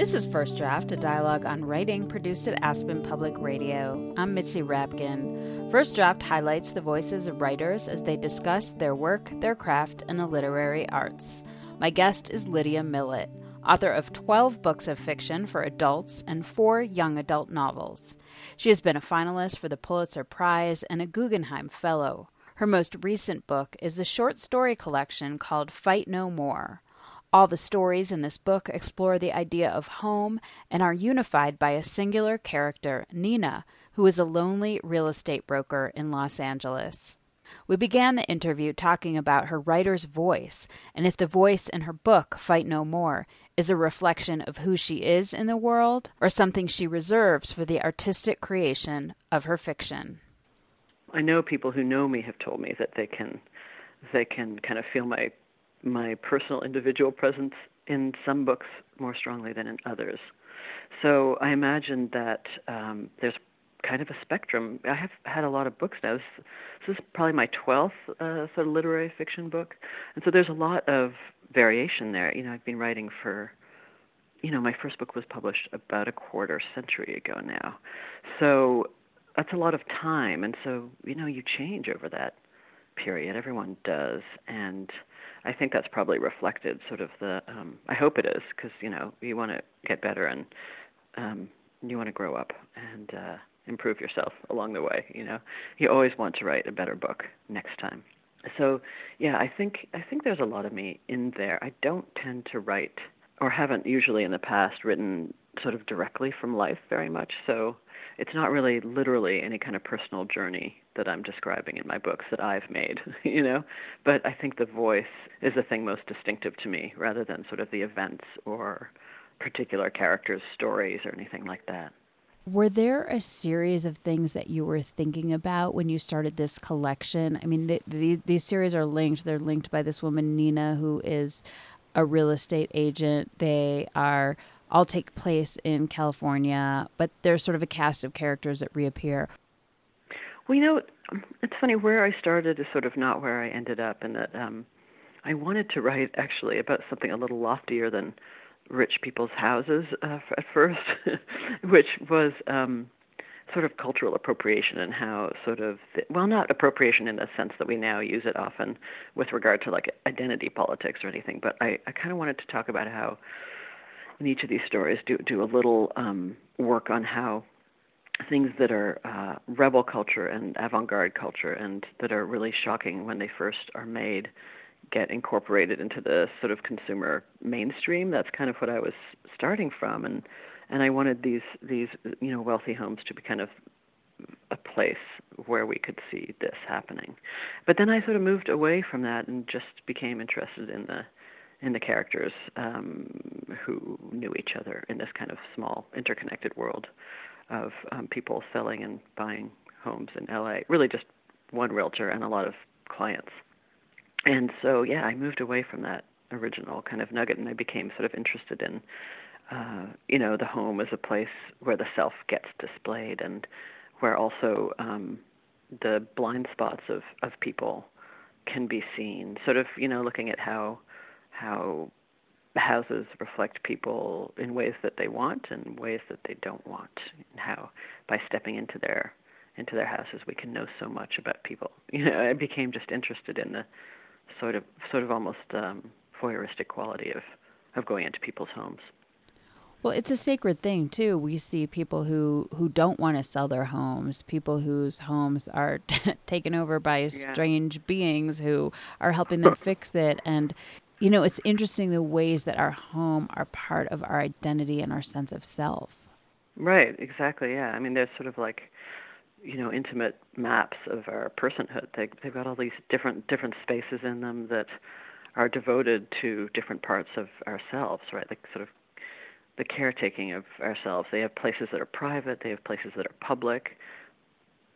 This is First Draft, a dialogue on writing produced at Aspen Public Radio. I'm Mitzi Rapkin. First Draft highlights the voices of writers as they discuss their work, their craft, and the literary arts. My guest is Lydia Millet, author of 12 books of fiction for adults and four young adult novels. She has been a finalist for the Pulitzer Prize and a Guggenheim Fellow. Her most recent book is a short story collection called Fight No More. All the stories in this book explore the idea of home and are unified by a singular character, Nina, who is a lonely real estate broker in Los Angeles. We began the interview talking about her writer's voice and if the voice in her book, Fight No More, is a reflection of who she is in the world or something she reserves for the artistic creation of her fiction. I know people who know me have told me that they can they can kind of feel my my personal individual presence in some books more strongly than in others. So I imagine that um, there's kind of a spectrum. I have had a lot of books now. This, this is probably my 12th uh, sort of literary fiction book. And so there's a lot of variation there. You know, I've been writing for, you know, my first book was published about a quarter century ago now. So that's a lot of time. And so, you know, you change over that period. Everyone does. And I think that's probably reflected sort of the. Um, I hope it is because you know you want to get better and um, you want to grow up and uh, improve yourself along the way. You know, you always want to write a better book next time. So yeah, I think I think there's a lot of me in there. I don't tend to write or haven't usually in the past written sort of directly from life very much. So it's not really literally any kind of personal journey that I'm describing in my books that I've made, you know. But I think the voice is the thing most distinctive to me rather than sort of the events or particular characters' stories or anything like that. Were there a series of things that you were thinking about when you started this collection? I mean, the, the, these series are linked. They're linked by this woman, Nina, who is a real estate agent. They are all take place in California, but there's sort of a cast of characters that reappear. Well, you know, it's funny where I started is sort of not where I ended up, and that um, I wanted to write actually about something a little loftier than rich people's houses uh, at first, which was um, sort of cultural appropriation and how sort of the, well, not appropriation in the sense that we now use it often with regard to like identity politics or anything, but I, I kind of wanted to talk about how in each of these stories do do a little um, work on how things that are uh, rebel culture and avant-garde culture and that are really shocking when they first are made get incorporated into the sort of consumer mainstream. That's kind of what I was starting from, and and I wanted these these you know wealthy homes to be kind of a place where we could see this happening. But then I sort of moved away from that and just became interested in the in the characters um, who knew each other in this kind of small interconnected world of um, people selling and buying homes in LA. Really, just one realtor and a lot of clients. And so, yeah, I moved away from that original kind of nugget, and I became sort of interested in, uh, you know, the home is a place where the self gets displayed, and where also um, the blind spots of of people can be seen. Sort of, you know, looking at how how houses reflect people in ways that they want and ways that they don't want and how by stepping into their into their houses we can know so much about people you know i became just interested in the sort of sort of almost um voyeuristic quality of of going into people's homes well, it's a sacred thing too. We see people who who don't want to sell their homes, people whose homes are t- taken over by yeah. strange beings who are helping them fix it and you know, it's interesting the ways that our home are part of our identity and our sense of self. Right, exactly. Yeah. I mean, there's sort of like, you know, intimate maps of our personhood. They they've got all these different different spaces in them that are devoted to different parts of ourselves, right? Like sort of the caretaking of ourselves. They have places that are private, they have places that are public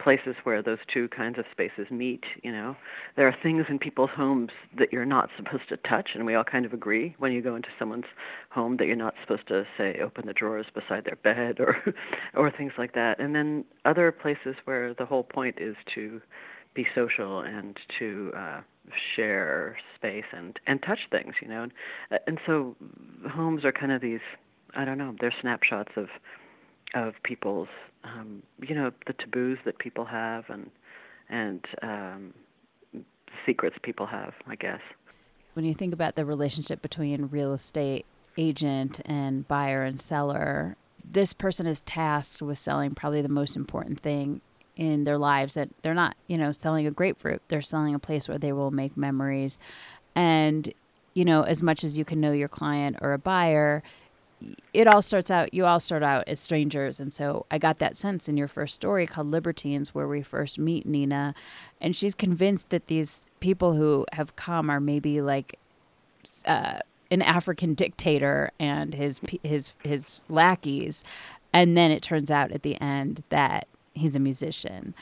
places where those two kinds of spaces meet you know. There are things in people's homes that you're not supposed to touch and we all kind of agree when you go into someone's home that you're not supposed to say open the drawers beside their bed or or things like that. And then other places where the whole point is to be social and to uh share space and and touch things you know. And, and so homes are kind of these I don't know. They're snapshots of of people's um, you know the taboos that people have and and um, secrets people have, I guess. When you think about the relationship between real estate agent and buyer and seller, this person is tasked with selling probably the most important thing in their lives that they're not, you know, selling a grapefruit. They're selling a place where they will make memories. And, you know, as much as you can know your client or a buyer, it all starts out you all start out as strangers. And so i got that sense in your first story called libertines where we first meet nina. And she's convinced that these people who have come are maybe like uh, an african dictator and his his his lackeys. And then it turns out at the end that he's a musician.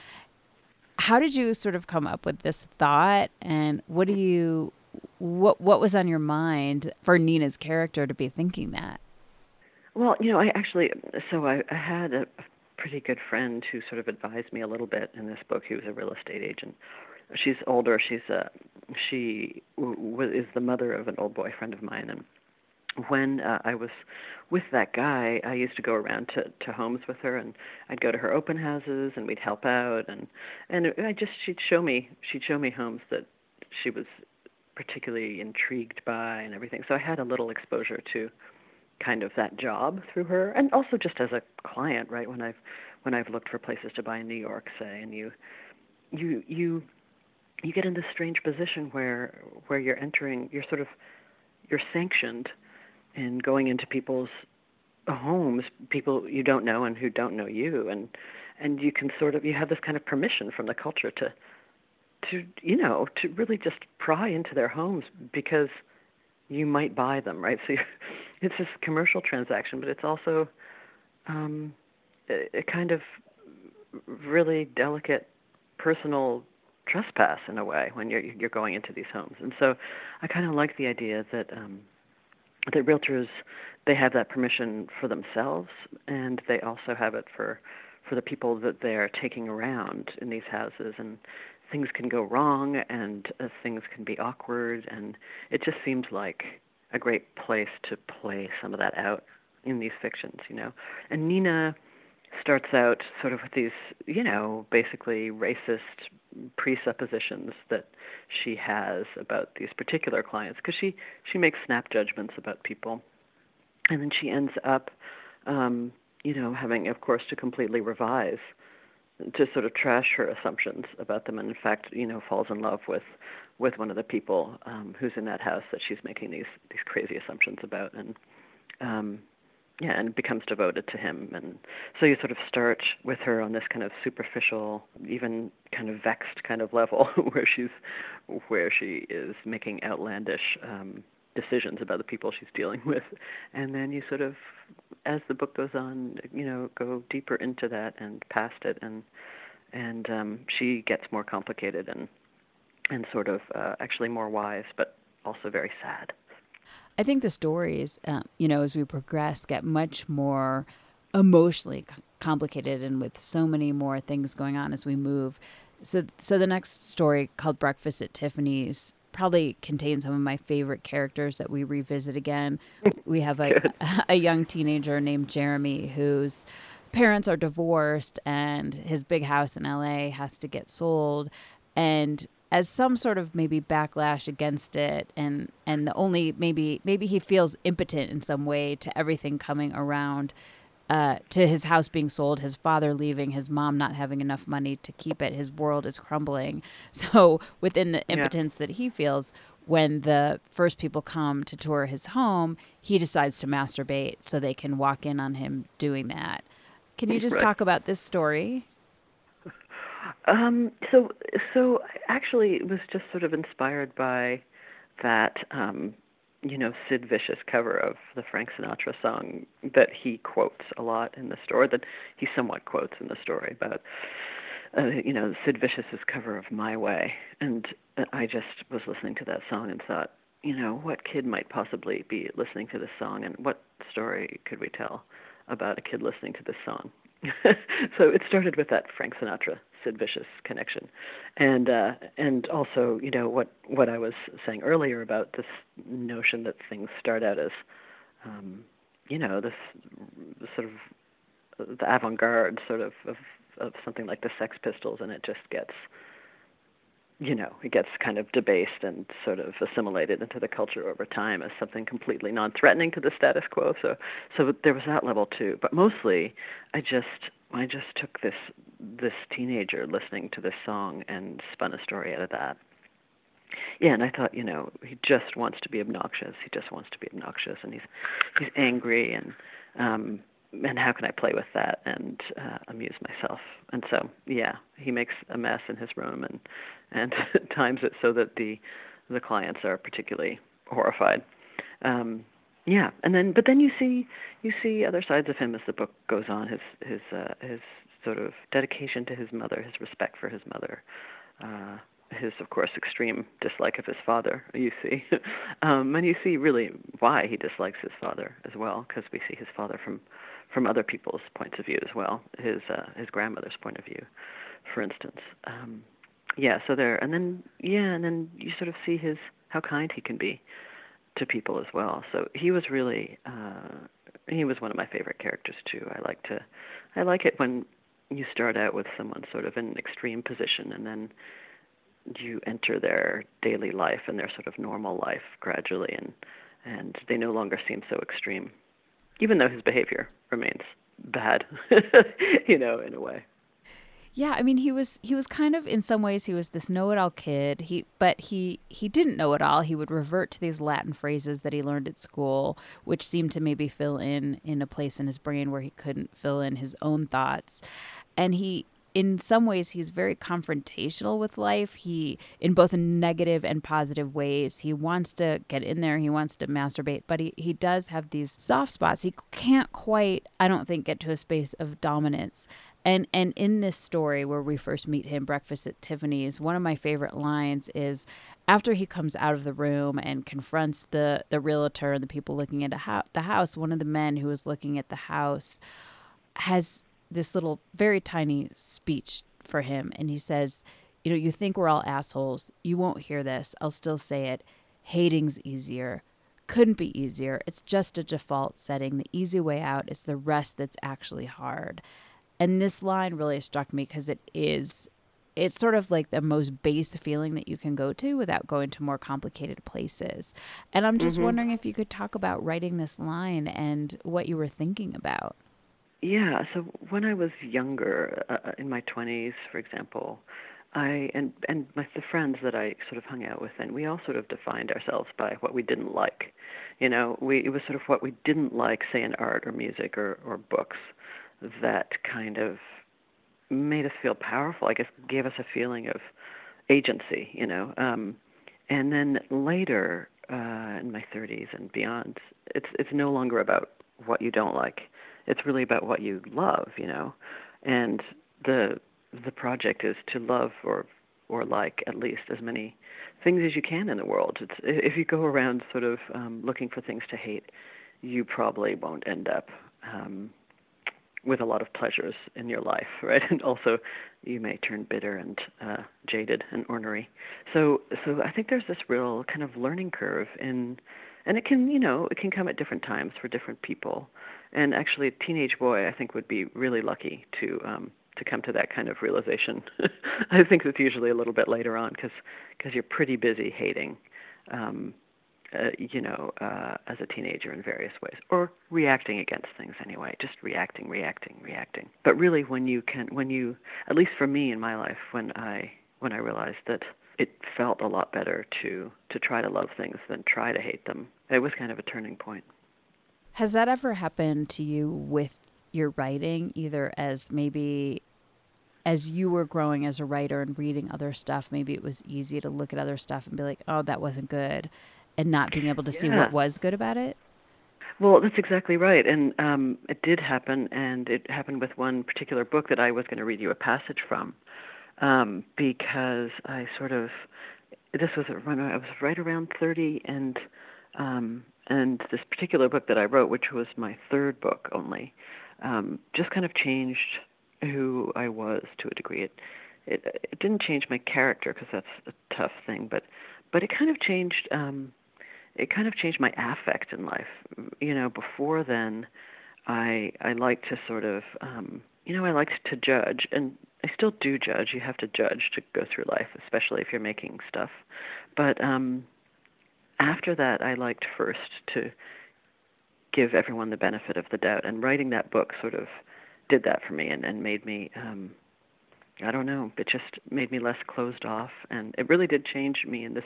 How did you sort of come up with this thought? And what do you what what was on your mind for Nina's character to be thinking that well, you know, I actually, so I, I had a, pretty good friend who sort of advised me a little bit in this book. He was a real estate agent. She's older. She's a, she w- is the mother of an old boyfriend of mine, and when uh, I was with that guy, I used to go around to to homes with her, and I'd go to her open houses, and we'd help out, and and I just she'd show me she'd show me homes that she was particularly intrigued by and everything. So I had a little exposure to kind of that job through her. And also just as a client right when i've when i've looked for places to buy in new york say and you you you you get in this strange position where where you're entering you're sort of you're sanctioned in going into people's homes people you don't know and who don't know you. And and you can sort of you have this kind of permission from the culture to to you know to really just pry into their homes because you might buy them right so it's this commercial transaction, but it's also um, a, a kind of really delicate personal trespass in a way when you're you're going into these homes. And so I kind of like the idea that um, that realtors they have that permission for themselves, and they also have it for for the people that they're taking around in these houses and things can go wrong and uh, things can be awkward and it just seems like a great place to play some of that out in these fictions, you know. And Nina starts out sort of with these, you know, basically racist presuppositions that she has about these particular clients because she she makes snap judgments about people, and then she ends up, um, you know, having of course to completely revise to sort of trash her assumptions about them and in fact you know falls in love with with one of the people um, who's in that house that she's making these these crazy assumptions about, and um, yeah, and becomes devoted to him. And so you sort of start with her on this kind of superficial, even kind of vexed kind of level, where she's where she is making outlandish um, decisions about the people she's dealing with, and then you sort of, as the book goes on, you know, go deeper into that and past it, and and um, she gets more complicated and and sort of uh, actually more wise, but also very sad. I think the stories, uh, you know, as we progress, get much more emotionally complicated and with so many more things going on as we move. So, so the next story called Breakfast at Tiffany's probably contains some of my favorite characters that we revisit again. We have a, a young teenager named Jeremy whose parents are divorced and his big house in LA has to get sold and as some sort of maybe backlash against it and and the only maybe maybe he feels impotent in some way to everything coming around uh, to his house being sold, his father leaving, his mom not having enough money to keep it, his world is crumbling. So within the impotence yeah. that he feels, when the first people come to tour his home, he decides to masturbate so they can walk in on him doing that. Can you just right. talk about this story? Um, so, so actually, it was just sort of inspired by that, um, you know, Sid Vicious cover of the Frank Sinatra song that he quotes a lot in the story, that he somewhat quotes in the story but, uh, you know, Sid Vicious's cover of My Way. And I just was listening to that song and thought, you know, what kid might possibly be listening to this song, and what story could we tell about a kid listening to this song? so it started with that Frank Sinatra Sid Vicious connection, and uh, and also you know what what I was saying earlier about this notion that things start out as um, you know, this sort of the avant-garde sort of, of of something like the Sex Pistols, and it just gets you know, it gets kind of debased and sort of assimilated into the culture over time as something completely non-threatening to the status quo. So, so there was that level too. But mostly, I just, I just took this this teenager listening to this song and spun a story out of that. Yeah, and I thought, you know, he just wants to be obnoxious. He just wants to be obnoxious, and he's he's angry, and um, and how can I play with that and uh, amuse myself? And so, yeah, he makes a mess in his room and and times it so that the the clients are particularly horrified. Um, yeah, and then but then you see you see other sides of him as the book goes on. His his uh, his sort of dedication to his mother, his respect for his mother, uh, his, of course, extreme dislike of his father. You see, um, and you see really why he dislikes his father as well, because we see his father from from other people's points of view as well. His uh, his grandmother's point of view, for instance. Um, yeah, so there, and then yeah, and then you sort of see his how kind he can be to people as well. So he was really uh, he was one of my favorite characters too. I like to I like it when you start out with someone sort of in an extreme position and then you enter their daily life and their sort of normal life gradually and and they no longer seem so extreme even though his behavior remains bad you know in a way yeah, I mean he was he was kind of in some ways he was this know-it-all kid. He but he he didn't know it all. He would revert to these Latin phrases that he learned at school, which seemed to maybe fill in in a place in his brain where he couldn't fill in his own thoughts. And he in some ways he's very confrontational with life. He in both negative and positive ways he wants to get in there he wants to masturbate but he, he does have these soft spots. He can't quite i don't think get to a space of dominance. And and in this story where we first meet him breakfast at tiffany's one of my favorite lines is after he comes out of the room and confronts the the realtor and the people looking at the house one of the men who is looking at the house has this little very tiny speech for him and he says you know you think we're all assholes. You won't hear this. I'll still say it. Hating's easier. Couldn't be easier. It's just a default setting. The easy way out is the rest that's actually hard. And this line really struck me because it is it's sort of like the most base feeling that you can go to without going to more complicated places. And I'm just mm-hmm. wondering if you could talk about writing this line and what you were thinking about. Yeah, so when I was younger, uh, uh in my 20s, for example, I and and my the friends that I sort of hung out with, and we all sort of defined ourselves by what we didn't like. You know, we it was sort of what we didn't like, say in art or music or or books, that kind of made us feel powerful. I guess gave us a feeling of agency. You know, um, and then later uh, in my 30s and beyond, it's it's no longer about what you don't like it's really about what you love, you know. And the the project is to love or or like at least as many things as you can in the world. It's if you go around sort of um, looking for things to hate, you probably won't end up um, with a lot of pleasures in your life, right? And also, you may turn bitter and uh, jaded and ornery. So, so I think there's this real kind of learning curve in, and it can, you know, it can come at different times for different people and actually, a teenage boy, I think, would be really lucky to um, to come to that kind of realization. I think it's usually a little bit later on because because you're pretty busy hating, um, uh, you know, uh, as a teenager in various ways, or reacting against things anyway. Just reacting, reacting, reacting. But really, when you can, when you, at least for me in my life, when I when I realized that it felt a lot better to to try to love things than try to hate them, it was kind of a turning point. Has that ever happened to you with your writing, either as maybe as you were growing as a writer and reading other stuff, maybe it was easy to look at other stuff and be like, oh, that wasn't good, and not being able to yeah. see what was good about it? Well, that's exactly right. And um, it did happen, and it happened with one particular book that I was going to read you a passage from um, because I sort of, this was when I was right around 30, and um, and this particular book that I wrote, which was my third book only, um, just kind of changed who I was to a degree. It it, it didn't change my character because that's a tough thing, but but it kind of changed. Um, it kind of changed my affect in life. You know, before then, I I liked to sort of um, you know I liked to judge, and I still do judge. You have to judge to go through life, especially if you're making stuff. But um, after that, I liked first to give everyone the benefit of the doubt, and writing that book sort of did that for me and, and made me um, I don't know, it just made me less closed off, and it really did change me in this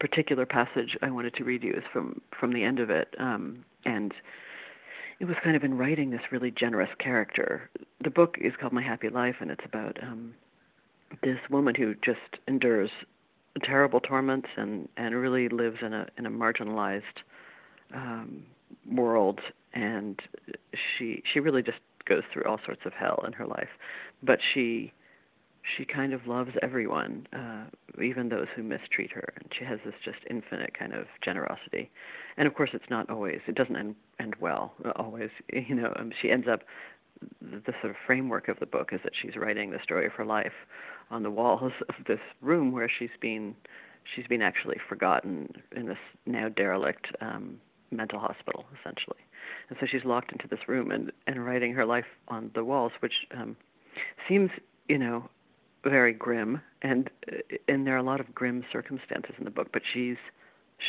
particular passage I wanted to read you is from from the end of it, um, and it was kind of in writing this really generous character. The book is called My Happy Life, and it's about um, this woman who just endures terrible torments and and really lives in a in a marginalized um, world, and she she really just goes through all sorts of hell in her life, but she she kind of loves everyone, uh, even those who mistreat her, and she has this just infinite kind of generosity. And of course, it's not always; it doesn't end end well. Always, you know, um, she ends up. The sort of framework of the book is that she's writing the story of her life on the walls of this room where she's been she's been actually forgotten in this now derelict um, mental hospital, essentially. And so she's locked into this room and and writing her life on the walls, which um, seems you know very grim, and and there are a lot of grim circumstances in the book, but she's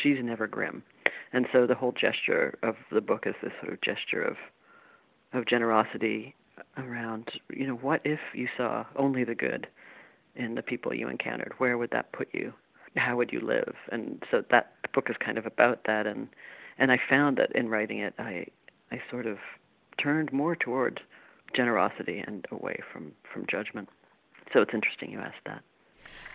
she's never grim, and so the whole gesture of the book is this sort of gesture of of generosity around you know what if you saw only the good in the people you encountered? Where would that put you? How would you live? And so that book is kind of about that and and I found that in writing it I I sort of turned more toward generosity and away from from judgment so it's interesting you asked that.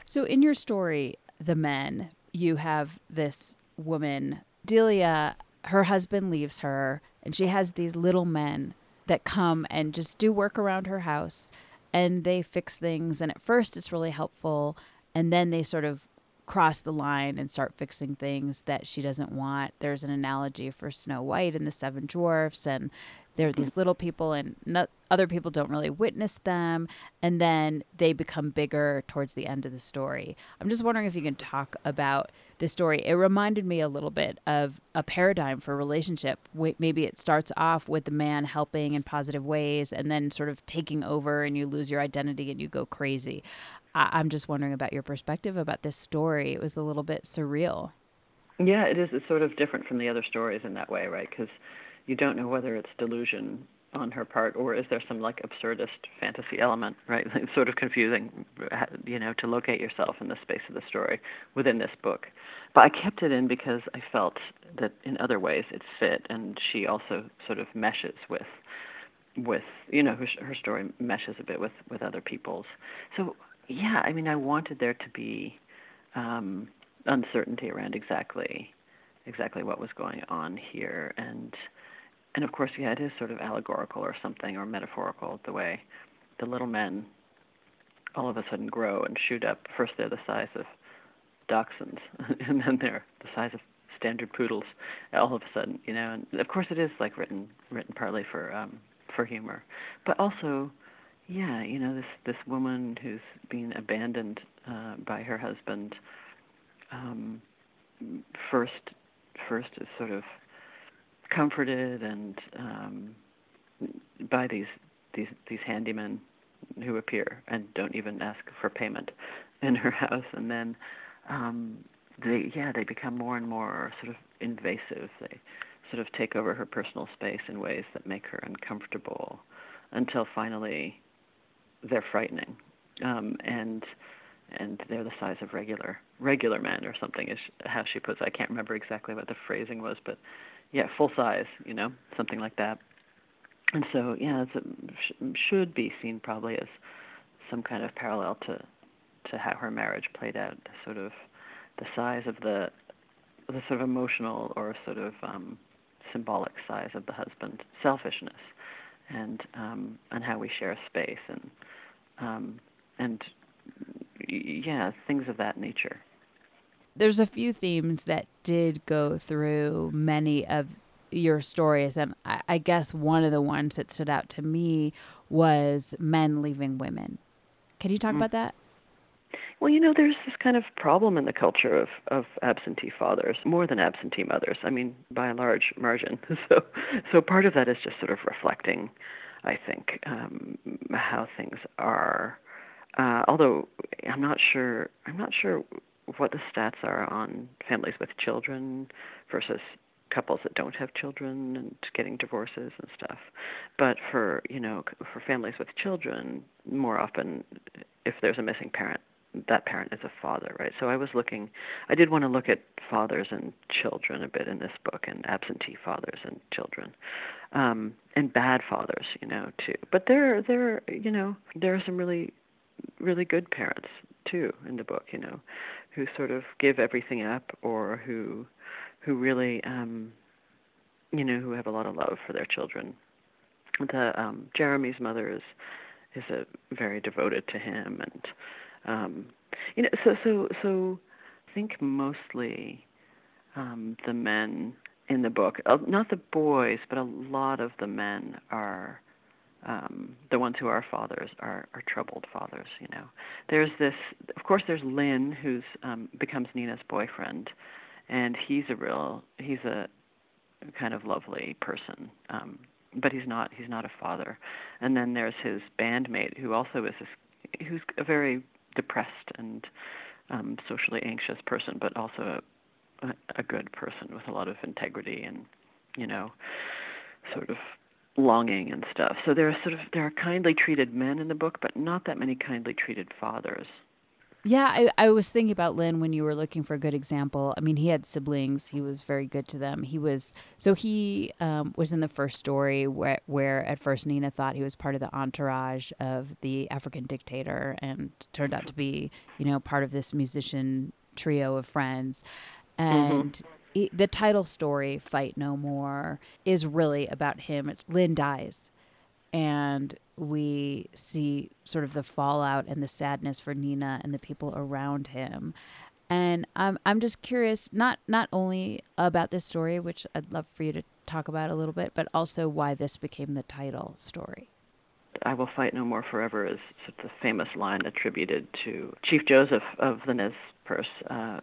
So in your story, The Men, you have this woman, Delia, her husband leaves her, and she has these little men that come and just do work around her house and they fix things. And at first, it's really helpful. And then they sort of cross the line and start fixing things that she doesn't want. There's an analogy for Snow White and the Seven Dwarfs, and there are these little people, and other people don't really witness them, and then they become bigger towards the end of the story. I'm just wondering if you can talk about the story. It reminded me a little bit of a paradigm for relationship. Maybe it starts off with the man helping in positive ways, and then sort of taking over, and you lose your identity and you go crazy. I- am just wondering about your perspective about this story. It was a little bit surreal. Yeah, it is. It's sort of different from the other stories in that way, right? Because you don't know whether it's delusion on her part or is there some like absurdist fantasy element, right? It's sort of confusing, you know, to locate yourself in the space of the story within this book. But I kept it in because I felt that in other ways it fit, and she also sort of meshes with with you know her, her story meshes a bit with with other people's. So yeah, I mean, I wanted there to be um, uncertainty around exactly exactly what was going on here, and and of course, yeah, it is sort of allegorical or something or metaphorical the way the little men all of a sudden grow and shoot up. First, they're the size of dachshunds, and then they're the size of standard poodles. All of a sudden, you know, and of course, it is like written written partly for um, for humor, but also yeah, you know, this this woman who's being abandoned uh, by her husband. Um, first, first is sort of comforted and um, by these these these handymen who appear and don't even ask for payment in her house, and then um, they yeah they become more and more sort of invasive. They sort of take over her personal space in ways that make her uncomfortable until finally they're frightening, um, and and they're the size of regular regular men or something is how she puts. It. I can't remember exactly what the phrasing was, but yeah, full size, you know, something like that. And so yeah, it should be seen probably as some kind of parallel to to how her marriage played out, sort of the size of the the sort of emotional or sort of um, symbolic size of the husband, selfishness, and um, and how we share space and um, and yeah, things of that nature. There's a few themes that did go through many of your stories, and I, I guess one of the ones that stood out to me was men leaving women. Can you talk mm. about that? Well, you know, there's this kind of problem in the culture of of absentee fathers, more than absentee mothers. I mean, by a large margin. So, so part of that is just sort of reflecting, I think, um, how things are. Uh, although I'm not sure, I'm not sure what the stats are on families with children versus couples that don't have children and getting divorces and stuff. But for you know, for families with children, more often, if there's a missing parent, that parent is a father, right? So I was looking, I did want to look at fathers and children a bit in this book, and absentee fathers and children, um, and bad fathers, you know, too. But there, there, you know, there are some really, really good parents too in the book, you know, who sort of give everything up or who, who really, um, you know, who have a lot of love for their children. The um, Jeremy's mother is is a very devoted to him and um, you know, so so so I think mostly um, the men in the book, uh, not the boys, but a lot of the men are um, the ones who are fathers are, are troubled fathers. You know, there's this. Of course, there's Lynn, who's um, becomes Nina's boyfriend, and he's a real. He's a kind of lovely person, um, but he's not. He's not a father. And then there's his bandmate, who also is this. Who's a very depressed and um, socially anxious person, but also a, a good person with a lot of integrity and you know sort of longing and stuff. So there are sort of there are kindly treated men in the book, but not that many kindly treated fathers. Yeah, I, I was thinking about Lynn when you were looking for a good example. I mean, he had siblings. He was very good to them. He was so he um, was in the first story where where at first Nina thought he was part of the entourage of the African dictator, and turned out to be you know part of this musician trio of friends. Mm-hmm. And mm-hmm. The title story, "Fight No More," is really about him. It's Lynn dies, and we see sort of the fallout and the sadness for Nina and the people around him. And I'm I'm just curious, not not only about this story, which I'd love for you to talk about a little bit, but also why this became the title story. I will fight no more forever is the famous line attributed to Chief Joseph of the Nez Perce. Uh,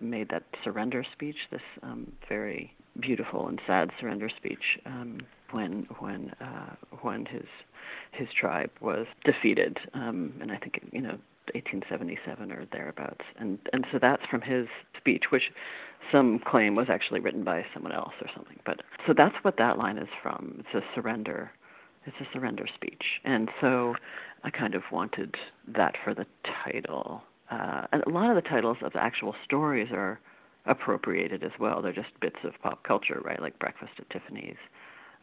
made that surrender speech, this um, very beautiful and sad surrender speech um, when when uh, when his his tribe was defeated, um, and I think you know 1877 or thereabouts, and and so that's from his speech, which some claim was actually written by someone else or something. But so that's what that line is from. It's a surrender. It's a surrender speech, and so I kind of wanted that for the title. Uh, and a lot of the titles of the actual stories are appropriated as well. They're just bits of pop culture, right? Like Breakfast at Tiffany's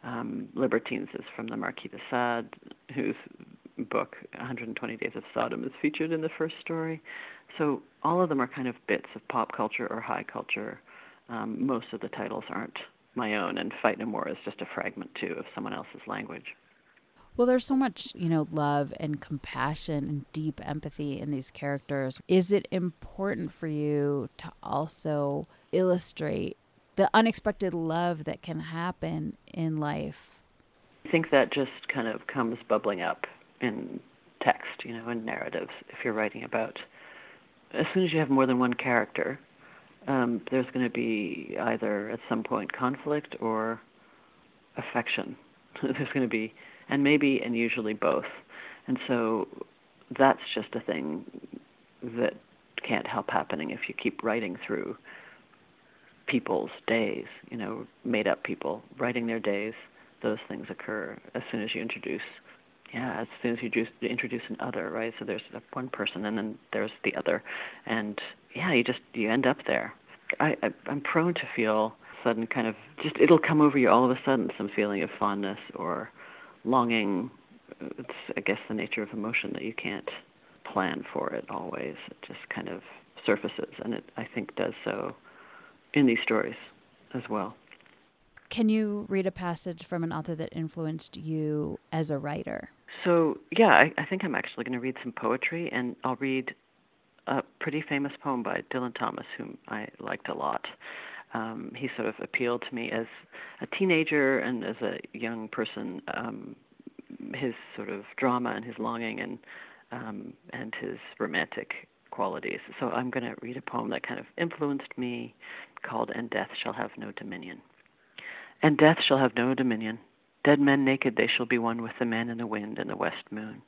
um, Libertines is from the Marquis de Sade, whose book 120 Days of Sodom is featured in the first story. So all of them are kind of bits of pop culture or high culture. Um, most of the titles aren't my own, and Fight No More is just a fragment too of someone else's language. Well, there's so much, you know, love and compassion and deep empathy in these characters. Is it important for you to also illustrate the unexpected love that can happen in life. I think that just kind of comes bubbling up in text, you know, in narratives. If you're writing about, as soon as you have more than one character, um, there's going to be either at some point conflict or affection. there's going to be, and maybe and usually both. And so that's just a thing that can't help happening if you keep writing through people's days, you know, made up people writing their days. Those things occur as soon as you introduce, yeah, as soon as you introduce, an other, right? So there's one person and then there's the other, and yeah, you just you end up there. I, I I'm prone to feel sudden kind of just it'll come over you all of a sudden some feeling of fondness or longing. It's I guess the nature of emotion that you can't plan for it always. It just kind of surfaces, and it I think does so in these stories as well. Can you read a passage from an author that influenced you as a writer? So, yeah, I, I think I'm actually going to read some poetry, and I'll read a pretty famous poem by Dylan Thomas, whom I liked a lot. Um, he sort of appealed to me as a teenager and as a young person. Um, his sort of drama and his longing and um, and his romantic qualities. So I'm going to read a poem that kind of influenced me called And Death Shall Have No Dominion. And death shall have no dominion. Dead men naked they shall be one with the man in the wind and the west moon.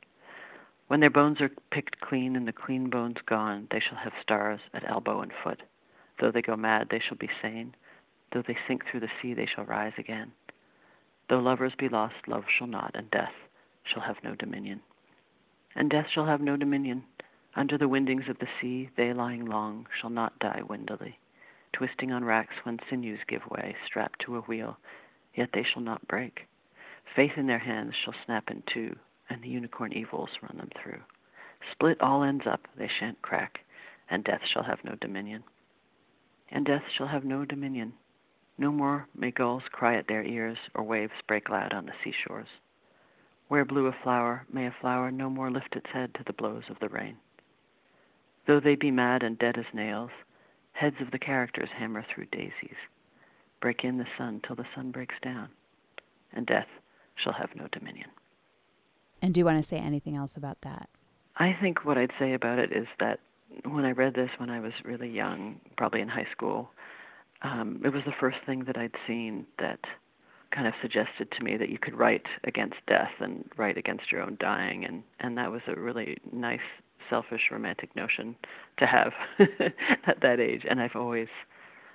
When their bones are picked clean and the clean bones gone, they shall have stars at elbow and foot. Though they go mad, they shall be sane. Though they sink through the sea, they shall rise again. Though lovers be lost, love shall not, and death shall have no dominion. And death shall have no dominion. Under the windings of the sea, they lying long shall not die windily, twisting on racks when sinews give way, strapped to a wheel, yet they shall not break. Faith in their hands shall snap in two, and the unicorn evils run them through. Split all ends up, they shan't crack, and death shall have no dominion. And death shall have no dominion. No more may gulls cry at their ears, or waves break loud on the seashores. Where blew a flower, may a flower no more lift its head to the blows of the rain. Though they be mad and dead as nails, heads of the characters hammer through daisies, break in the sun till the sun breaks down, and death shall have no dominion. And do you want to say anything else about that? I think what I'd say about it is that when I read this when I was really young, probably in high school, um, it was the first thing that I'd seen that kind of suggested to me that you could write against death and write against your own dying and and that was a really nice selfish romantic notion to have at that age. And I've always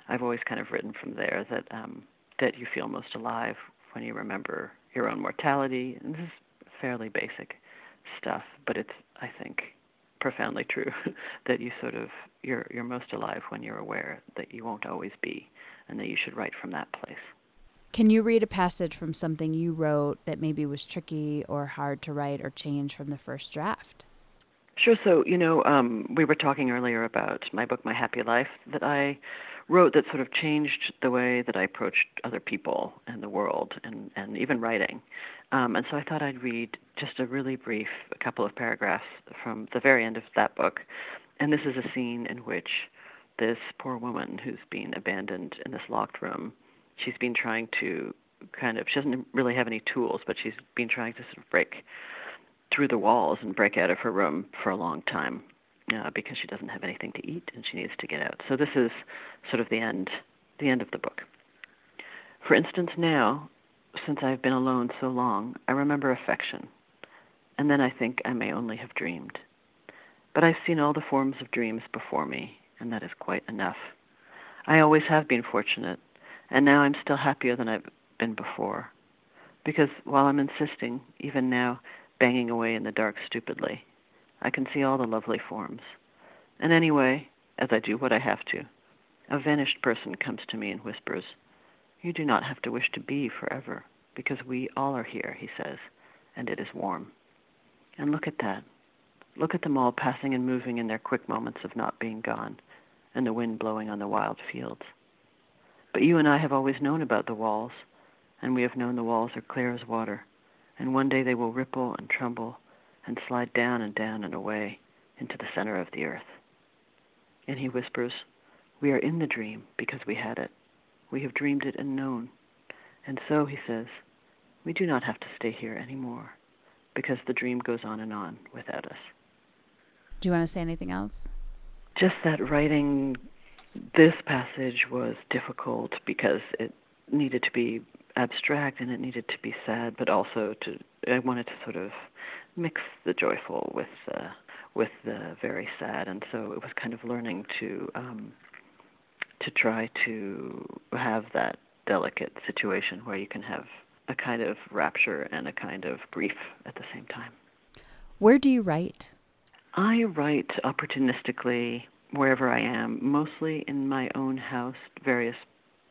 I've always kind of written from there that um that you feel most alive when you remember your own mortality. And this is fairly basic stuff but it's I think profoundly true that you sort of you're you're most alive when you're aware that you won't always be and that you should write from that place. Can you read a passage from something you wrote that maybe was tricky or hard to write or change from the first draft? Sure. So, you know, um, we were talking earlier about my book, My Happy Life, that I wrote that sort of changed the way that I approached other people and the world and, and even writing. Um, and so I thought I'd read just a really brief a couple of paragraphs from the very end of that book. And this is a scene in which this poor woman who's been abandoned in this locked room she's been trying to kind of she doesn't really have any tools, but she's been trying to sort of break through the walls and break out of her room for a long time uh, because she doesn't have anything to eat and she needs to get out. So this is sort of the end the end of the book. For instance, now, since I've been alone so long, I remember affection, and then I think I may only have dreamed. But I've seen all the forms of dreams before me, and that is quite enough. I always have been fortunate and now I'm still happier than I've been before. Because while I'm insisting, even now, banging away in the dark stupidly, I can see all the lovely forms. And anyway, as I do what I have to, a vanished person comes to me and whispers, You do not have to wish to be forever, because we all are here, he says, and it is warm. And look at that. Look at them all passing and moving in their quick moments of not being gone, and the wind blowing on the wild fields. But you and I have always known about the walls, and we have known the walls are clear as water, and one day they will ripple and tremble and slide down and down and away into the center of the earth. And he whispers, We are in the dream because we had it. We have dreamed it and known. And so, he says, we do not have to stay here anymore because the dream goes on and on without us. Do you want to say anything else? Just that writing this passage was difficult because it needed to be abstract and it needed to be sad, but also to I wanted to sort of mix the joyful with uh, with the very sad, and so it was kind of learning to um, to try to have that delicate situation where you can have a kind of rapture and a kind of grief at the same time. Where do you write? I write opportunistically wherever I am, mostly in my own house, various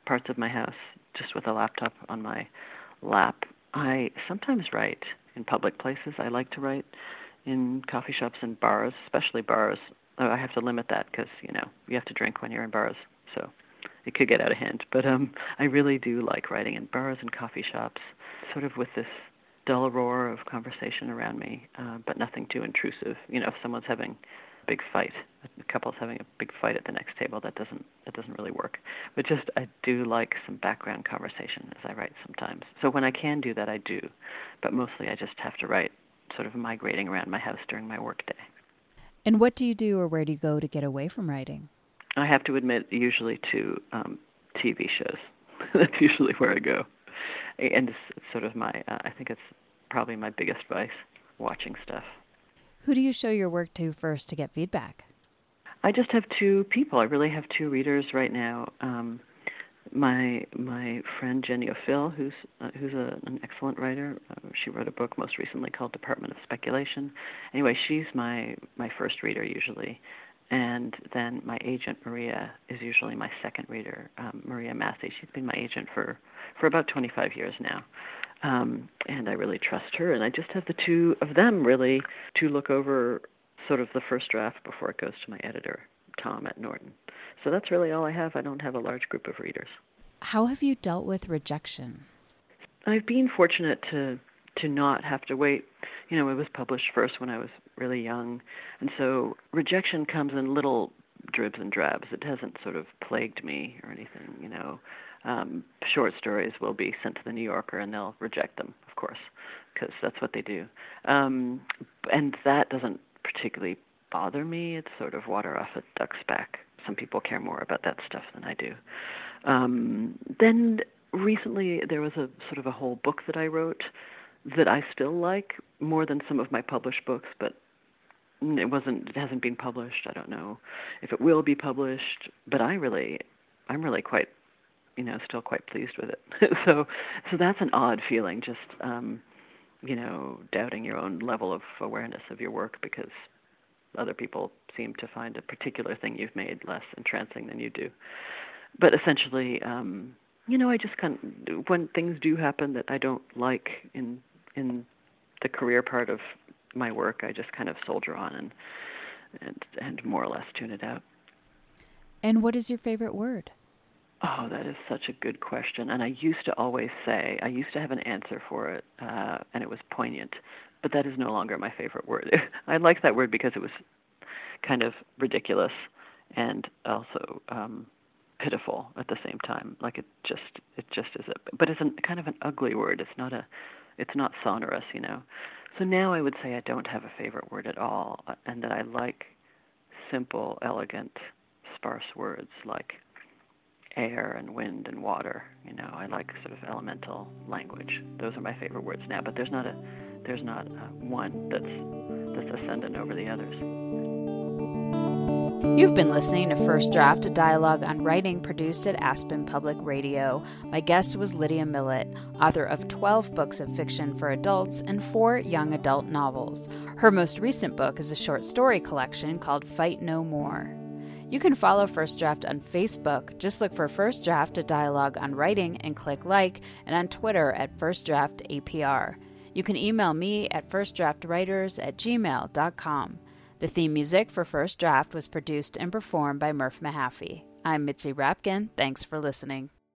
parts of my house, just with a laptop on my lap. I sometimes write in public places. I like to write in coffee shops and bars, especially bars. Oh, I have to limit that because you know you have to drink when you're in bars, so it could get out of hand. But um, I really do like writing in bars and coffee shops, sort of with this dull roar of conversation around me, uh, but nothing too intrusive. You know, if someone's having big fight. A couple's having a big fight at the next table. That doesn't that doesn't really work. But just I do like some background conversation as I write sometimes. So when I can do that, I do. But mostly I just have to write, sort of migrating around my house during my workday. And what do you do or where do you go to get away from writing? I have to admit, usually to um, TV shows. That's usually where I go. And it's, it's sort of my, uh, I think it's probably my biggest vice, watching stuff. Who do you show your work to first to get feedback? I just have two people. I really have two readers right now. Um, my my friend Jenny Offill, who's uh, who's a, an excellent writer. Uh, she wrote a book most recently called Department of Speculation. Anyway, she's my my first reader usually, and then my agent Maria is usually my second reader. Um, Maria Massie. She's been my agent for for about 25 years now, um, and I really trust her. And I just have the two of them really to look over sort of the first draft before it goes to my editor Tom at Norton. So that's really all I have. I don't have a large group of readers. How have you dealt with rejection? I've been fortunate to to not have to wait. You know, it was published first when I was really young, and so rejection comes in little dribs and drabs. It hasn't sort of plagued me or anything. You know, um, short stories will be sent to the New Yorker and they'll reject them, of course, because that's what they do. Um, and that doesn't particularly bother me. It's sort of water off a duck's back. Some people care more about that stuff than I do. Um, then recently there was a sort of a whole book that I wrote that I still like more than some of my published books, but it wasn't it hasn't been published. I don't know if it will be published, but I really I'm really quite you know still quite pleased with it. so so that's an odd feeling just um you know doubting your own level of awareness of your work because other people seem to find a particular thing you've made less entrancing than you do. But essentially, um, you know, I just kind of, when things do happen that I don't like in in the career part of my work, I just kind of soldier on and and and more or less tune it out. And what is your favorite word? Oh, that is such a good question. And I used to always say, I used to have an answer for it, uh, and it was poignant but that is no longer my favorite word. I like that word because it was kind of ridiculous and also um pitiful at the same time. Like it just it just is a but it's a kind of an ugly word. It's not a it's not sonorous, you know. So now I would say I don't have a favorite word at all uh, and that I like simple, elegant, sparse words like air and wind and water. You know, I like sort of elemental language. Those are my favorite words now, but there's not a there's not uh, one that's that's ascendant over the others. You've been listening to First Draft, a dialogue on writing produced at Aspen Public Radio. My guest was Lydia Millet, author of 12 books of fiction for adults and four young adult novels. Her most recent book is a short story collection called Fight No More. You can follow First Draft on Facebook. Just look for First Draft, a dialogue on writing, and click like, and on Twitter at First Draft APR. You can email me at firstdraftwriters at gmail.com. The theme music for First Draft was produced and performed by Murph Mahaffey. I'm Mitzi Rapkin. Thanks for listening.